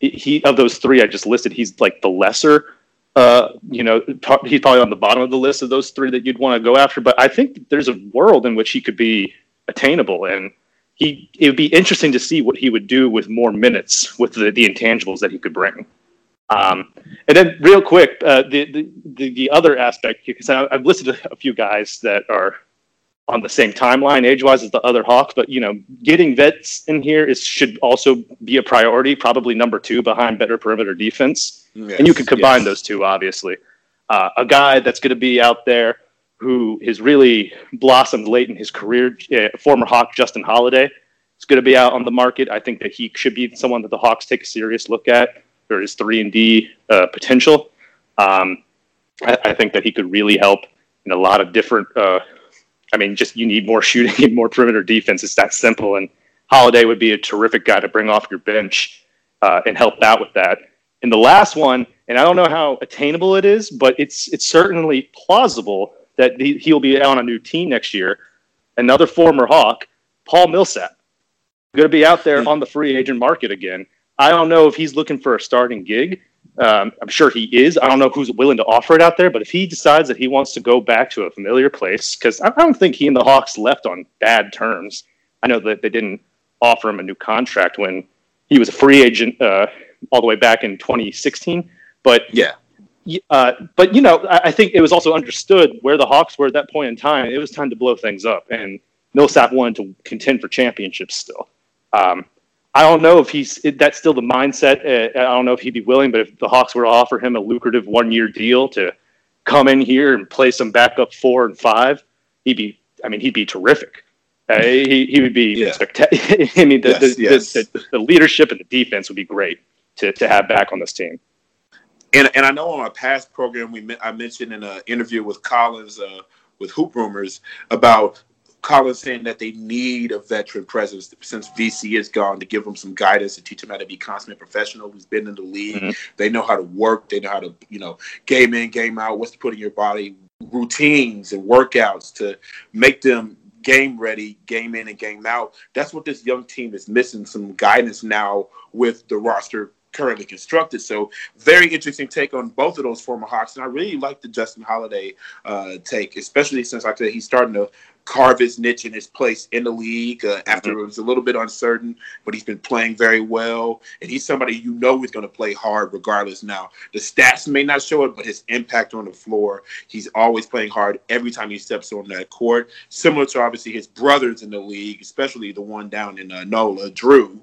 [SPEAKER 3] he of those three I just listed, he's like the lesser uh, you know, he's probably on the bottom of the list of those three that you'd want to go after. But I think there's a world in which he could be attainable, and he it would be interesting to see what he would do with more minutes with the, the intangibles that he could bring. Um, and then, real quick, uh, the, the, the the other aspect because I've listed a few guys that are on the same timeline age wise as the other Hawks, but you know, getting vets in here is should also be a priority, probably number two behind better perimeter defense. Yes, and you can combine yes. those two, obviously. Uh, a guy that's going to be out there who has really blossomed late in his career, uh, former Hawk Justin Holiday, is going to be out on the market. I think that he should be someone that the Hawks take a serious look at for his three and D uh, potential. Um, I, I, think that he could really help in a lot of different uh, I mean, just you need more shooting and more perimeter defense. It's that simple. And Holiday would be a terrific guy to bring off your bench uh, and help out with that. And the last one, and I don't know how attainable it is, but it's it's certainly plausible that he, he'll be on a new team next year. Another former Hawk, Paul Millsap, going to be out there hmm. on the free agent market again. I don't know if he's looking for a starting gig, um, I'm sure he is. I don't know who's willing to offer it out there, but if he decides that he wants to go back to a familiar place, because I, don't think he and the Hawks left on bad terms. I know that they didn't offer him a new contract when he was a free agent uh, all the way back in 2016. But
[SPEAKER 2] yeah,
[SPEAKER 3] uh, but you know, I, I, think it was also understood where the Hawks were at that point in time. It was time to blow things up, and Millsap wanted to contend for championships still. Um, I don't know if he's that's still the mindset. Uh, I don't know if he'd be willing, but if the Hawks were to offer him a lucrative one year deal to come in here and play some backup four and five, he'd be. I mean, he'd be terrific. Uh, he he would be yeah. spectacular. I mean, the, yes, the, yes. The, the, leadership and the defense would be great to to have back on this team.
[SPEAKER 2] And and I know on a past program we I mentioned in an interview with Collins uh, with Hoop Rumors about Collins saying that they need a veteran presence since VC is gone to give them some guidance and teach them how to be consummate professional who's been in the league. Mm-hmm. They know how to work. They know how to, you know, game in, game out, what's to put in your body, routines and workouts to make them game ready, game in and game out. That's what this young team is missing some guidance now with the roster currently constructed. So very interesting take on both of those former Hawks, and I really like the Justin Holiday uh, take, especially since like I said he's starting to carve his niche and his place in the league uh, after mm-hmm. it was a little bit uncertain, but he's been playing very well, and he's somebody you know is going to play hard regardless. Now the stats may not show it, but his impact on the floor, he's always playing hard every time he steps on that court. Similar to obviously his brothers in the league, especially the one down in uh, NOLA, Jrue.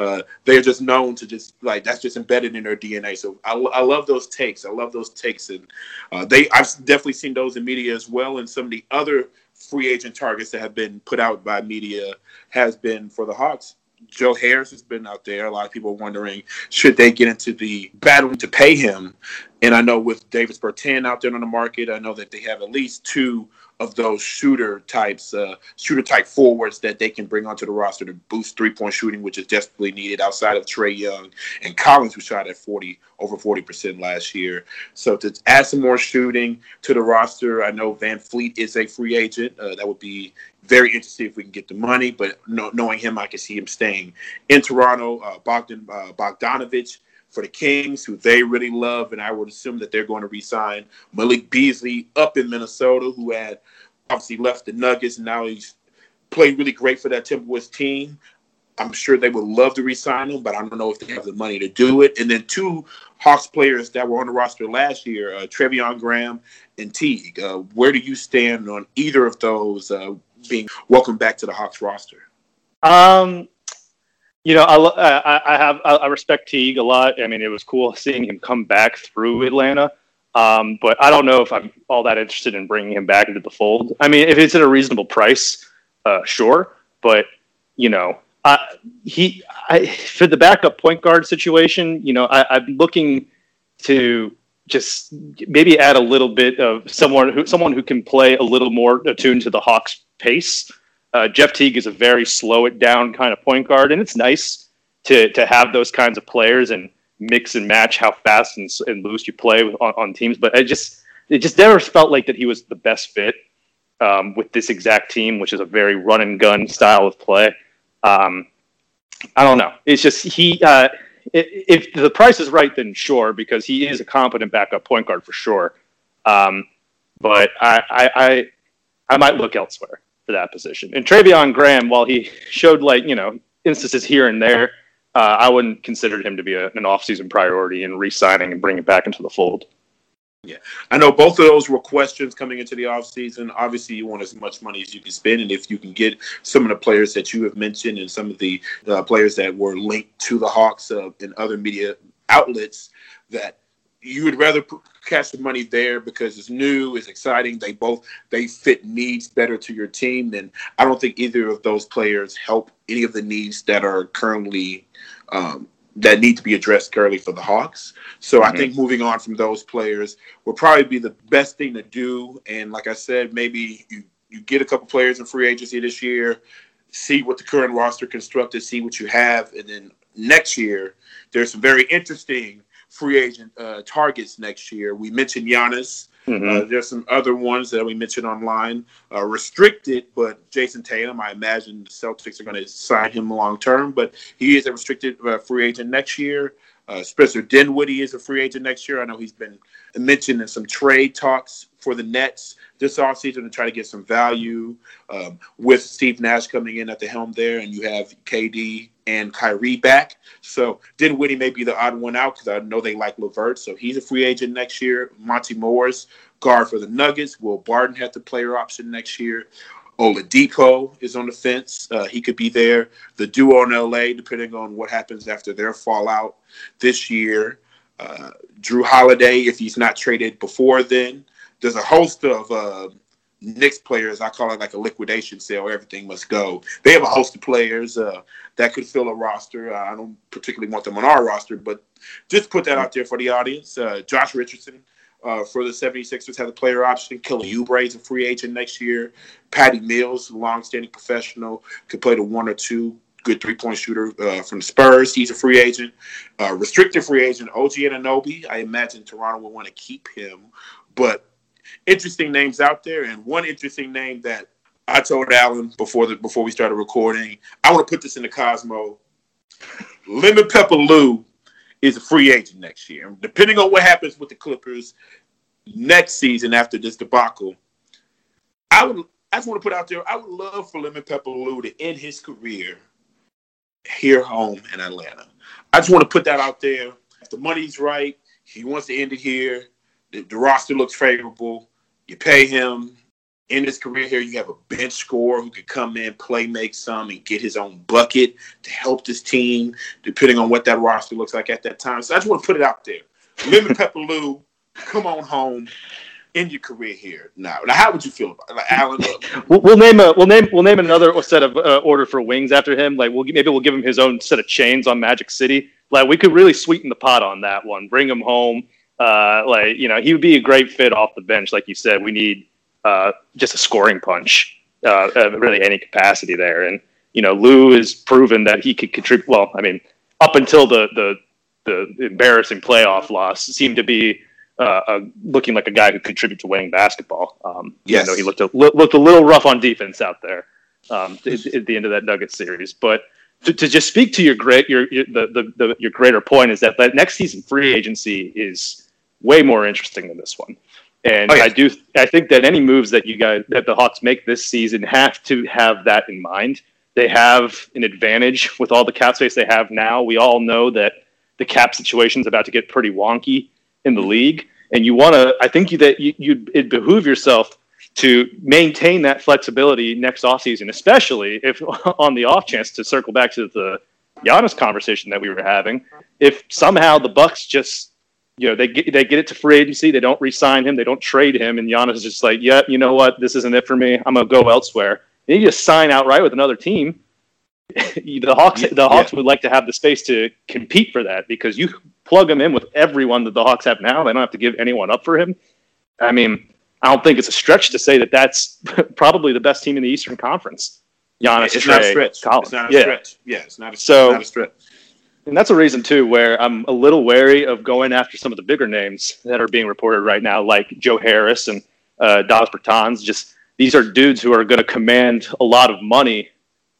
[SPEAKER 2] Uh, they're just known to just like that's just embedded in their DNA. So I, I love those takes. I love those takes, and uh, they I've definitely seen those in media as well. And some of the other free agent targets that have been put out by media has been for the Hawks. Joe Harris has been out there. A lot of people wondering should they get into the battle to pay him. And I know with Davis Bertans out there on the market, I know that they have at least two of those shooter types, uh, shooter type forwards that they can bring onto the roster to boost three point shooting, which is desperately needed outside of Trae Young and Collins, who shot at 40, over 40% last year. So to add some more shooting to the roster, I know VanVleet is a free agent. Uh, that would be very interesting if we can get the money, but no, knowing him, I can see him staying in Toronto. Uh, Bogdan uh, Bogdanovich for the Kings, who they really love, and I would assume that they're going to re-sign Malik Beasley up in Minnesota, who had obviously left the Nuggets, and now he's played really great for that Timberwolves team. I'm sure they would love to re-sign him, but I don't know if they have the money to do it. And then two Hawks players that were on the roster last year, uh, Treveon Graham and Teague. Uh, where do you stand on either of those uh, being welcomed back to the Hawks roster?
[SPEAKER 3] Um, you know, I, I, have I respect Teague a lot. I mean, it was cool seeing him come back through Atlanta. Um, but I don't know if I'm all that interested in bringing him back into the fold. I mean, if it's at a reasonable price, uh, sure. But you know, he I, for the backup point guard situation, you know, I, I'm looking to just maybe add a little bit of someone who someone who can play a little more attuned to the Hawks' pace. Uh, Jeff Teague is a very slow it down kind of point guard, and it's nice to to have those kinds of players and mix and match how fast and, and loose you play on, on, teams. But I just it just never felt like that he was the best fit um, with this exact team, which is a very run and gun style of play. Um, I don't know. It's just he. Uh, if the price is right, then sure, because he is a competent backup point guard for sure. Um, but I, I, I, I might look elsewhere for that position. And Treveon Graham, while he showed like you know instances here and there, uh, I wouldn't consider him to be a, an offseason priority in re-signing and bringing back into the fold.
[SPEAKER 2] Yeah, I know both of those were questions coming into the offseason. Obviously, you want as much money as you can spend, and if you can get some of the players that you have mentioned and some of the uh, players that were linked to the Hawks uh, in other media outlets, that you would rather cash the money there because it's new, it's exciting. They both they fit needs better to your team. Then I don't think either of those players help any of the needs that are currently um, that need to be addressed currently for the Hawks. So mm-hmm. I think moving on from those players will probably be the best thing to do. And like I said, maybe you you get a couple players in free agency this year, see what the current roster constructed, see what you have, and then next year there's some very interesting free agent uh, targets next year. We mentioned Giannis. Mm-hmm. Uh, there's some other ones that we mentioned online, uh, restricted, but Jayson Tatum, I imagine the Celtics are going to sign him long term, but he is a restricted uh, free agent next year. Uh, Spencer Dinwiddie is a free agent next year. I know he's been mentioned in some trade talks for the Nets this offseason to try to get some value um, with Steve Nash coming in at the helm there, and you have KD and Kyrie back. So Dinwiddie may be the odd one out because I know they like LeVert, so he's a free agent next year. Monte Morris, guard for the Nuggets. Will Barton have the player option next year? Oladipo is on the fence. Uh, he could be there. The duo in LA, depending on what happens after their fallout this year. Uh, Jrue Holiday, if he's not traded before then there's a host of uh, Knicks players. I call it like a liquidation sale. Everything must go. They have a host of players uh, that could fill a roster. Uh, I don't particularly want them on our roster, but just put that out there for the audience. Uh, Josh Richardson uh, for the 76ers has a player option. Kelly Oubre is a free agent next year. Patty Mills, long-standing professional, could play the one or two good three-point shooter uh, from the Spurs. He's a free agent. Uh, restricted free agent, OG Anunoby. I imagine Toronto will want to keep him, but interesting names out there, and one interesting name that I told Alan before the before we started recording, I want to put this in the Cosmo. Lemon Pepper Lou is a free agent next year. Depending on what happens with the Clippers next season after this debacle, I would I just want to put out there, I would love for Lemon Pepper Lou to end his career here home in Atlanta. I just want to put that out there. If the money's right, he wants to end it here. The, the roster looks favorable. You pay him in his career here. You have a bench scorer who could come in, play, make some, and get his own bucket to help this team, depending on what that roster looks like at that time. So I just want to put it out there. Lemon Pepper Lou, come on home. in your career here now. Now, how would you feel about it? Like Alan?
[SPEAKER 3] we'll, we'll, name a we'll name we'll name another set of uh, order for wings after him. Like we'll maybe we'll give him his own set of chains on Magic City. Like we could really sweeten the pot on that one. Bring him home uh, like you know, he would be a great fit off the bench. Like you said, we need uh, just a scoring punch, uh, really any capacity there. And you know, Lou has proven that he could contribute. Well, I mean, up until the the the embarrassing playoff loss, seemed to be uh, looking like a guy who could contribute to winning basketball. Um, yes, though he looked a, looked a little rough on defense out there um, at, at, the end of that Nuggets series, but to, to just speak to your great your, your the, the, the, your greater point is that that next season free agency is way more interesting than this one. And oh, yeah. I do I think that any moves that you guys that the Hawks make this season have to have that in mind. They have an advantage with all the cap space they have now. We all know that the cap situation is about to get pretty wonky in the league, and you want to. I think you, that you, you'd it behoove yourself to maintain that flexibility next offseason, especially if on the off chance to circle back to the Giannis conversation that we were having, if somehow the Bucks just you know, they get they get it to free agency. They don't re-sign him. They don't trade him. And Giannis is just like, yeah, you know what? This isn't it for me. I'm gonna go elsewhere. And you just sign outright with another team. the Hawks, the Hawks yeah. would like to have the space to compete for that because you plug him in with everyone that the Hawks have now. They don't have to give anyone up for him. I mean, I don't think it's a stretch to say that that's probably the best team in the Eastern Conference. Giannis,
[SPEAKER 2] it's
[SPEAKER 3] Trae,
[SPEAKER 2] not a stretch.
[SPEAKER 3] Collins.
[SPEAKER 2] It's not
[SPEAKER 3] a yeah.
[SPEAKER 2] stretch. Yeah, it's not a, so, not a stretch.
[SPEAKER 3] And that's a reason too, where I'm a little wary of going after some of the bigger names that are being reported right now, like Joe Harris and uh, Davis Bertans. Just these are dudes who are going to command a lot of money,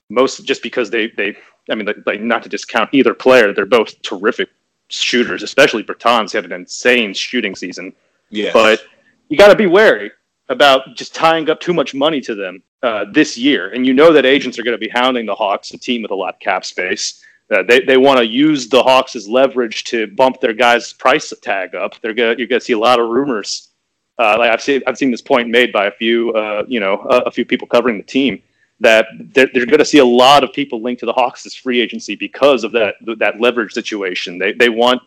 [SPEAKER 3] most just because they they I mean, like, like not to discount either player, they're both terrific shooters, especially Bertans had an insane shooting season.
[SPEAKER 2] Yeah.
[SPEAKER 3] But you got to be wary about just tying up too much money to them uh, this year. And you know that agents are going to be hounding the Hawks, a team with a lot of cap space. Uh, they they want to use the Hawks as leverage to bump their guys' price tag up. They're gonna you're gonna see a lot of rumors. Uh, like I've seen I've seen this point made by a few uh, you know a, a, few people covering the team that they're, they're going to see a lot of people linked to the Hawks as free agency because of that that leverage situation. They they want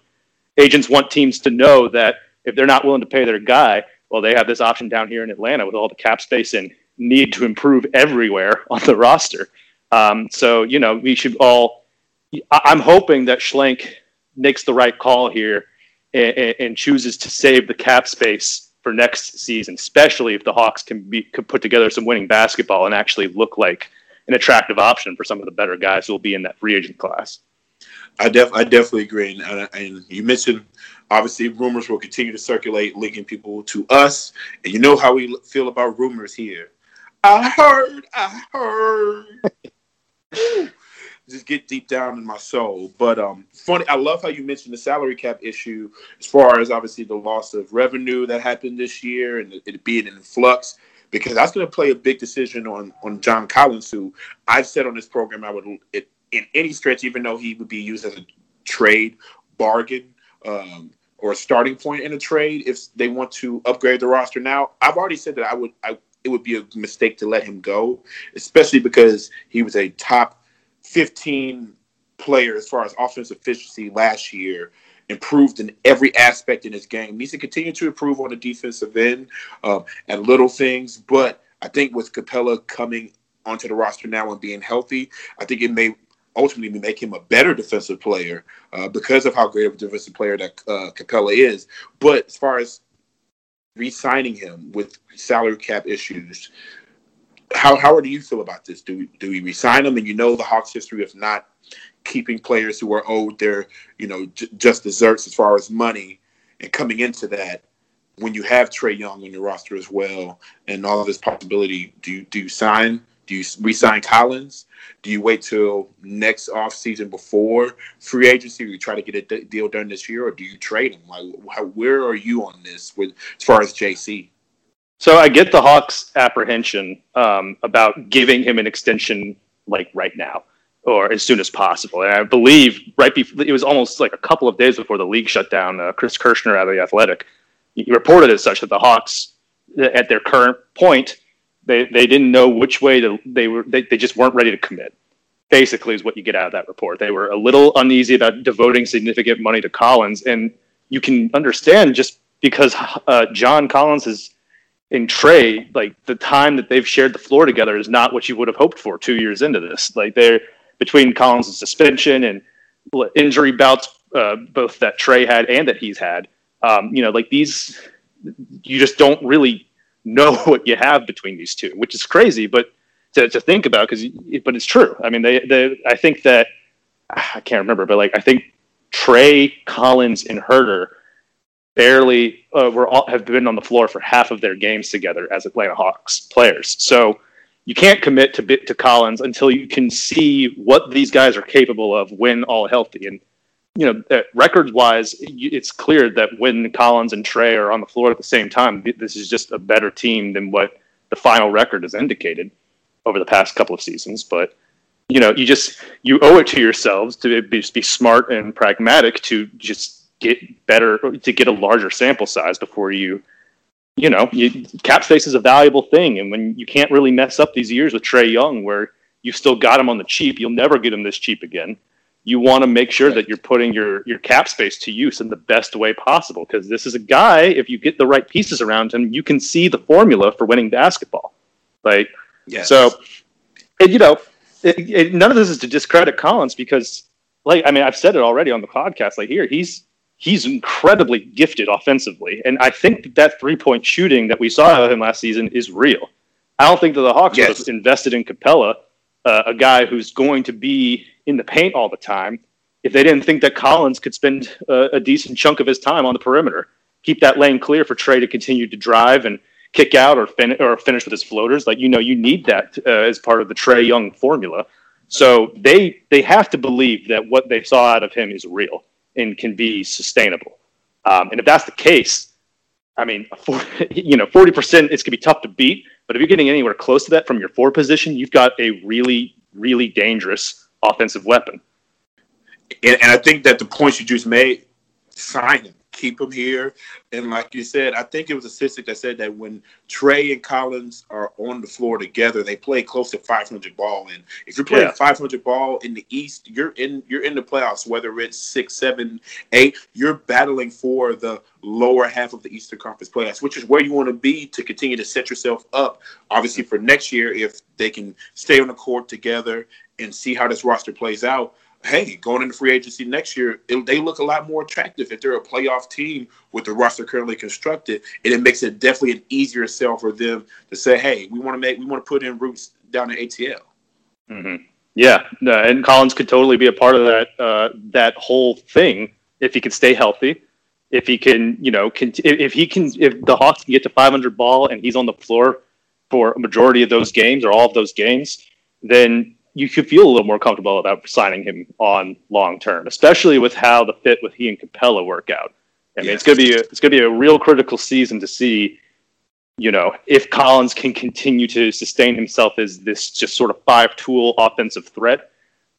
[SPEAKER 3] agents want teams to know that if they're not willing to pay their guy, well, they have this option down here in Atlanta with all the cap space and need to improve everywhere on the roster. Um, so you know we should all I'm hoping that Schlenk makes the right call here and, and, chooses to save the cap space for next season, especially if the Hawks can be could put together some winning basketball and actually look like an attractive option for some of the better guys who will be in that free agent class.
[SPEAKER 2] I def I definitely agree, and, and you mentioned obviously rumors will continue to circulate, linking people to us, and you know how we feel about rumors here. I heard, I heard. just get deep down in my soul. But um, funny, I love how you mentioned the salary cap issue as far as obviously the loss of revenue that happened this year and it being in flux. Because that's going to play a big decision on on John Collins, who I've said on this program I would it, in any stretch, even though he would be used as a trade bargain um, or a starting point in a trade if they want to upgrade the roster. Now, I've already said that I would I it would be a mistake to let him go, especially because he was a top 15 player as far as offensive efficiency last year improved in every aspect in his game. Needs to continue to improve on the defensive end um, and little things. But I think with Capela coming onto the roster now and being healthy, I think it may ultimately make him a better defensive player uh, because of how great of a defensive player that uh, Capela is. But as far as re-signing him with salary cap issues, how how do you feel about this? Do we, do we resign them? And you know the Hawks' history of not keeping players who are owed their you know j- just desserts as far as money, and coming into that when you have Trae Young on your roster as well, and all of this possibility, do you do you sign? Do you resign Collins? Do you wait till next off season before free agency? You try to get a d- deal done this year, or do you trade him? Like, how, where are you on this with as far as JC?
[SPEAKER 3] So I get the Hawks' apprehension um, about giving him an extension like right now or as soon as possible. And I believe right before it was almost like a couple of days before the league shut down. Uh, Chris Kirschner out of the Athletic, he reported as such that the Hawks, at their current point, they, they didn't know which way to they were they, they just weren't ready to commit. Basically, is what you get out of that report. They were a little uneasy about devoting significant money to Collins, and you can understand just because uh, John Collins is in Trae, like the time that they've shared the floor together is not what you would have hoped for two years into this. Like they're between Collins' suspension and injury bouts, uh, both that Trae had and that he's had. Um, you know, like these, you just don't really know what you have between these two, which is crazy, but to, to think about because, but it's true. I mean, they, they, I think that I can't remember, but like I think Trae Collins, and Huerter barely uh, were all, have been on the floor for half of their games together as Atlanta Hawks players. So you can't commit to to Collins until you can see what these guys are capable of when all healthy. And you know, uh, records wise, it's clear that when Collins and Trae are on the floor at the same time, this is just a better team than what the final record has indicated over the past couple of seasons. But you know, you just you owe it to yourselves to be, be smart and pragmatic to just get better to get a larger sample size before you you know you, cap space is a valuable thing. And when you can't really mess up these years with Trae Young where you still got him on the cheap you'll never get him this cheap again. You want to make sure that you're putting your your cap space to use in the best way possible because this is a guy if you get the right pieces around him you can see the formula for winning basketball. Right yes. so and, you know it, it, none of this is to discredit Collins because like I mean I've said it already on the podcast like here he's he's incredibly gifted offensively. And I think that, that three point shooting that we saw out of him last season is real. I don't think that the Hawks yes. invested in Capela, uh, a guy who's going to be in the paint all the time, if they didn't think that Collins could spend uh, a decent chunk of his time on the perimeter, keep that lane clear for Trae to continue to drive and kick out or, fin- or finish with his floaters. Like, you know, you need that uh, as part of the Trae Young formula. So they they have to believe that what they saw out of him is real and can be sustainable. Um, and if that's the case, I mean, you know, forty percent it's gonna be tough to beat. But if you're getting anywhere close to that from your four position, you've got a really really dangerous offensive weapon.
[SPEAKER 2] And, and I think that the points you just made, sign him keep him here. And like you said, I think it was a statistic that said that when Trae and Collins are on the floor together, they play close to 500 ball. And if you're playing yeah. 500 ball in the East, you're in you're in the playoffs. Whether it's six, seven, eight, you're battling for the lower half of the Eastern Conference playoffs, which is where you want to be to continue to set yourself up. Obviously, for next year, if they can stay on the court together and see how this roster plays out hey, going into free agency next year, it, they look a lot more attractive if they're a playoff team with the roster currently constructed, and it makes it definitely an easier sell for them to say, hey, we want to make, we want to put in roots down in ATL.
[SPEAKER 3] Mm-hmm. Yeah, and Collins could totally be a part of that uh, that whole thing if he could stay healthy. If he can, you know, cont- if he can, if the Hawks can get to 500 ball and he's on the floor for a majority of those games or all of those games, then you could feel a little more comfortable about signing him on long term, especially with how the fit with he and Capella work out. I mean, it's gonna be a, it's gonna be a real critical season to see, you know, if Collins can continue to sustain himself as this just sort of five tool offensive threat.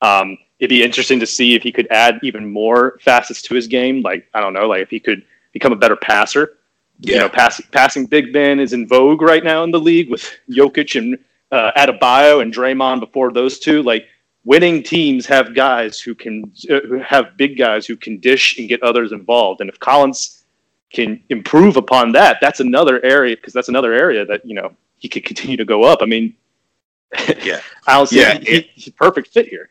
[SPEAKER 3] Um, it'd be interesting to see if he could add even more facets to his game. Like I don't know, like if he could become a better passer. Yeah. You know, passing passing big men is in vogue right now in the league with Jokic and uh, Adebayo and Draymond before those two, like winning teams have guys who can uh, who have big guys who can dish and get others involved. And if Collins can improve upon that, that's another area because that's another area that you know he could continue to go up. I mean,
[SPEAKER 2] yeah,
[SPEAKER 3] I'll say yeah, he, he's perfect fit here.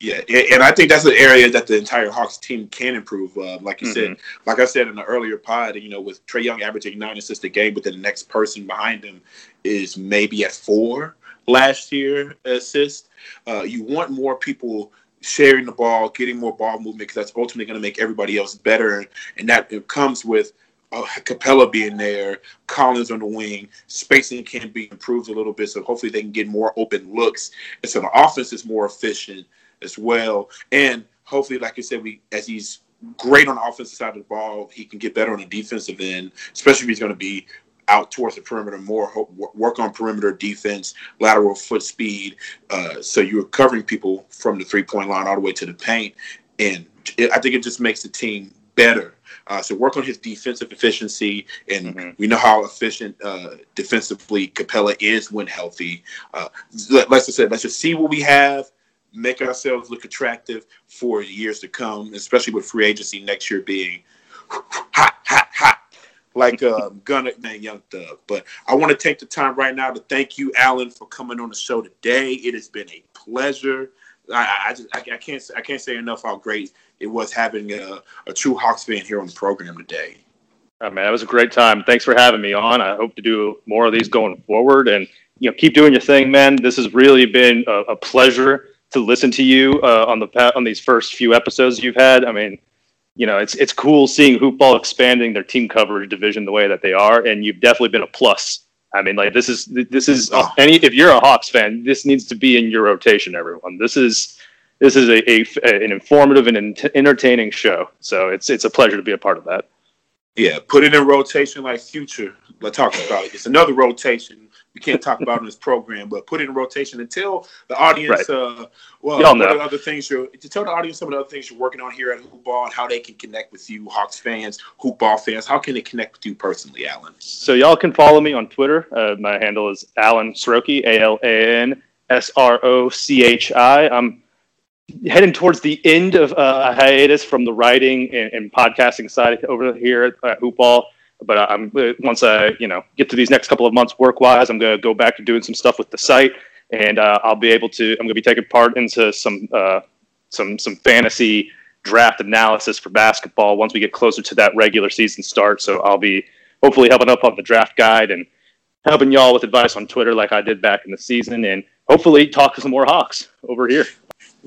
[SPEAKER 2] Yeah, and I think that's an area that the entire Hawks team can improve. Uh, like you mm-hmm. said, like I said in the earlier pod, you know, with Trae Young averaging nine assists a game, but the next person behind him is maybe at four last year assist. Uh, you want more people sharing the ball, getting more ball movement, because that's ultimately going to make everybody else better, and that it comes with uh, Capela being there, Collins on the wing, spacing can be improved a little bit, so hopefully they can get more open looks, and so the offense is more efficient as well. And hopefully, like I said, we as he's great on the offensive side of the ball, he can get better on the defensive end, especially if he's going to be out towards the perimeter more, work on perimeter defense, lateral foot speed. Uh, so you're covering people from the three point line all the way to the paint. And it, I think it just makes the team better. Uh, so work on his defensive efficiency, and mm-hmm. we know how efficient uh, defensively Capella is when healthy. Uh, like I said, let's just see what we have make ourselves look attractive for years to come, especially with free agency next year being hot, like um, Gunna and Young Thug. But I want to take the time right now to thank you, Alan, for coming on the show today. It has been a pleasure. I, I just I, I can't I can't say enough how great it was having a, a true Hawks fan here on the program today.
[SPEAKER 3] Oh, man, it was a great time. Thanks for having me on. I hope to do more of these going forward, and you know, keep doing your thing, man. This has really been a, a pleasure to listen to you uh, on the on these first few episodes you've had. I mean, you know, it's it's cool seeing Hoopball expanding their team coverage division the way that they are, and you've definitely been a plus. I mean, like this is this is any if you're a Hawks fan, this needs to be in your rotation, everyone. This is this is a, a an informative and entertaining show, so it's it's a pleasure to be a part of that.
[SPEAKER 2] Yeah, put it in rotation like Future. Let's talk about it. It's another rotation we can't talk about in this program, but put it in rotation and tell the audience, right. uh, well, Y'all know. other things you're to tell the audience some of the other things you're working on here at Hoopball and how they can connect with you, Hawks fans, Hoopball fans. How can they connect with you personally, Alan?
[SPEAKER 3] So y'all can follow me on Twitter. Uh, my handle is Alan Srochi, A L A N S R O C H I. I'm heading towards the end of uh, a hiatus from the writing and, and podcasting side over here at, at Hoopball but I'm once I you know get to these next couple of months work wise, I'm gonna go back to doing some stuff with the site, and uh, I'll be able to. I'm gonna be taking part into some uh, some some fantasy draft analysis for basketball once we get closer to that regular season start. So I'll be hopefully helping up on the draft guide and helping y'all with advice on Twitter like I did back in the season, and hopefully talk to some more Hawks over here.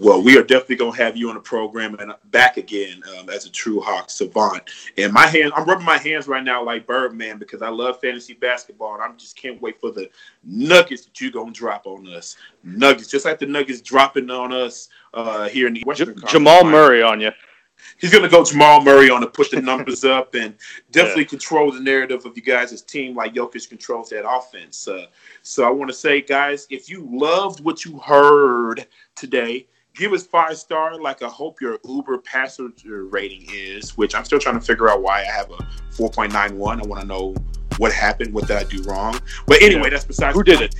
[SPEAKER 2] Well, we are definitely gonna have you on the program and back again um, as a true Hawk savant. And my hand, I'm rubbing my hands right now like Birdman because I love fantasy basketball, and I just can't wait for the nuggets that you're gonna drop on us. Nuggets, just like the nuggets dropping on us uh, here in the Western.
[SPEAKER 3] J- Jamal Murray on you
[SPEAKER 2] he's going to go Jamal Murray on to push the numbers up and definitely yeah. control the narrative of you guys' team like Jokic controls that offense. Uh, so I want to say, guys, if you loved what you heard today, give us five star. Like I hope your Uber passenger rating is, which I'm still trying to figure out why I have a 4.91. I want to know what happened, what did I do wrong. But anyway, yeah. that's besides
[SPEAKER 3] who did it.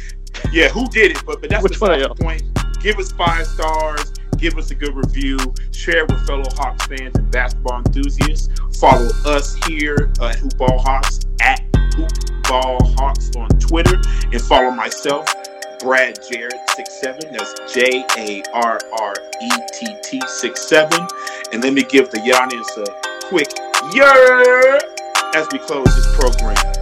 [SPEAKER 2] Yeah, who did it? But but that's
[SPEAKER 3] Which
[SPEAKER 2] besides the point. Give us five stars give us a good review, share with fellow Hawks fans and basketball enthusiasts. Follow us here at Hoopball Hawks at Hoopball Hawks on Twitter, and follow myself, Brad Jarrett six seven. That's J A R R E T T six seven. And let me give the audience a quick yer as we close this program.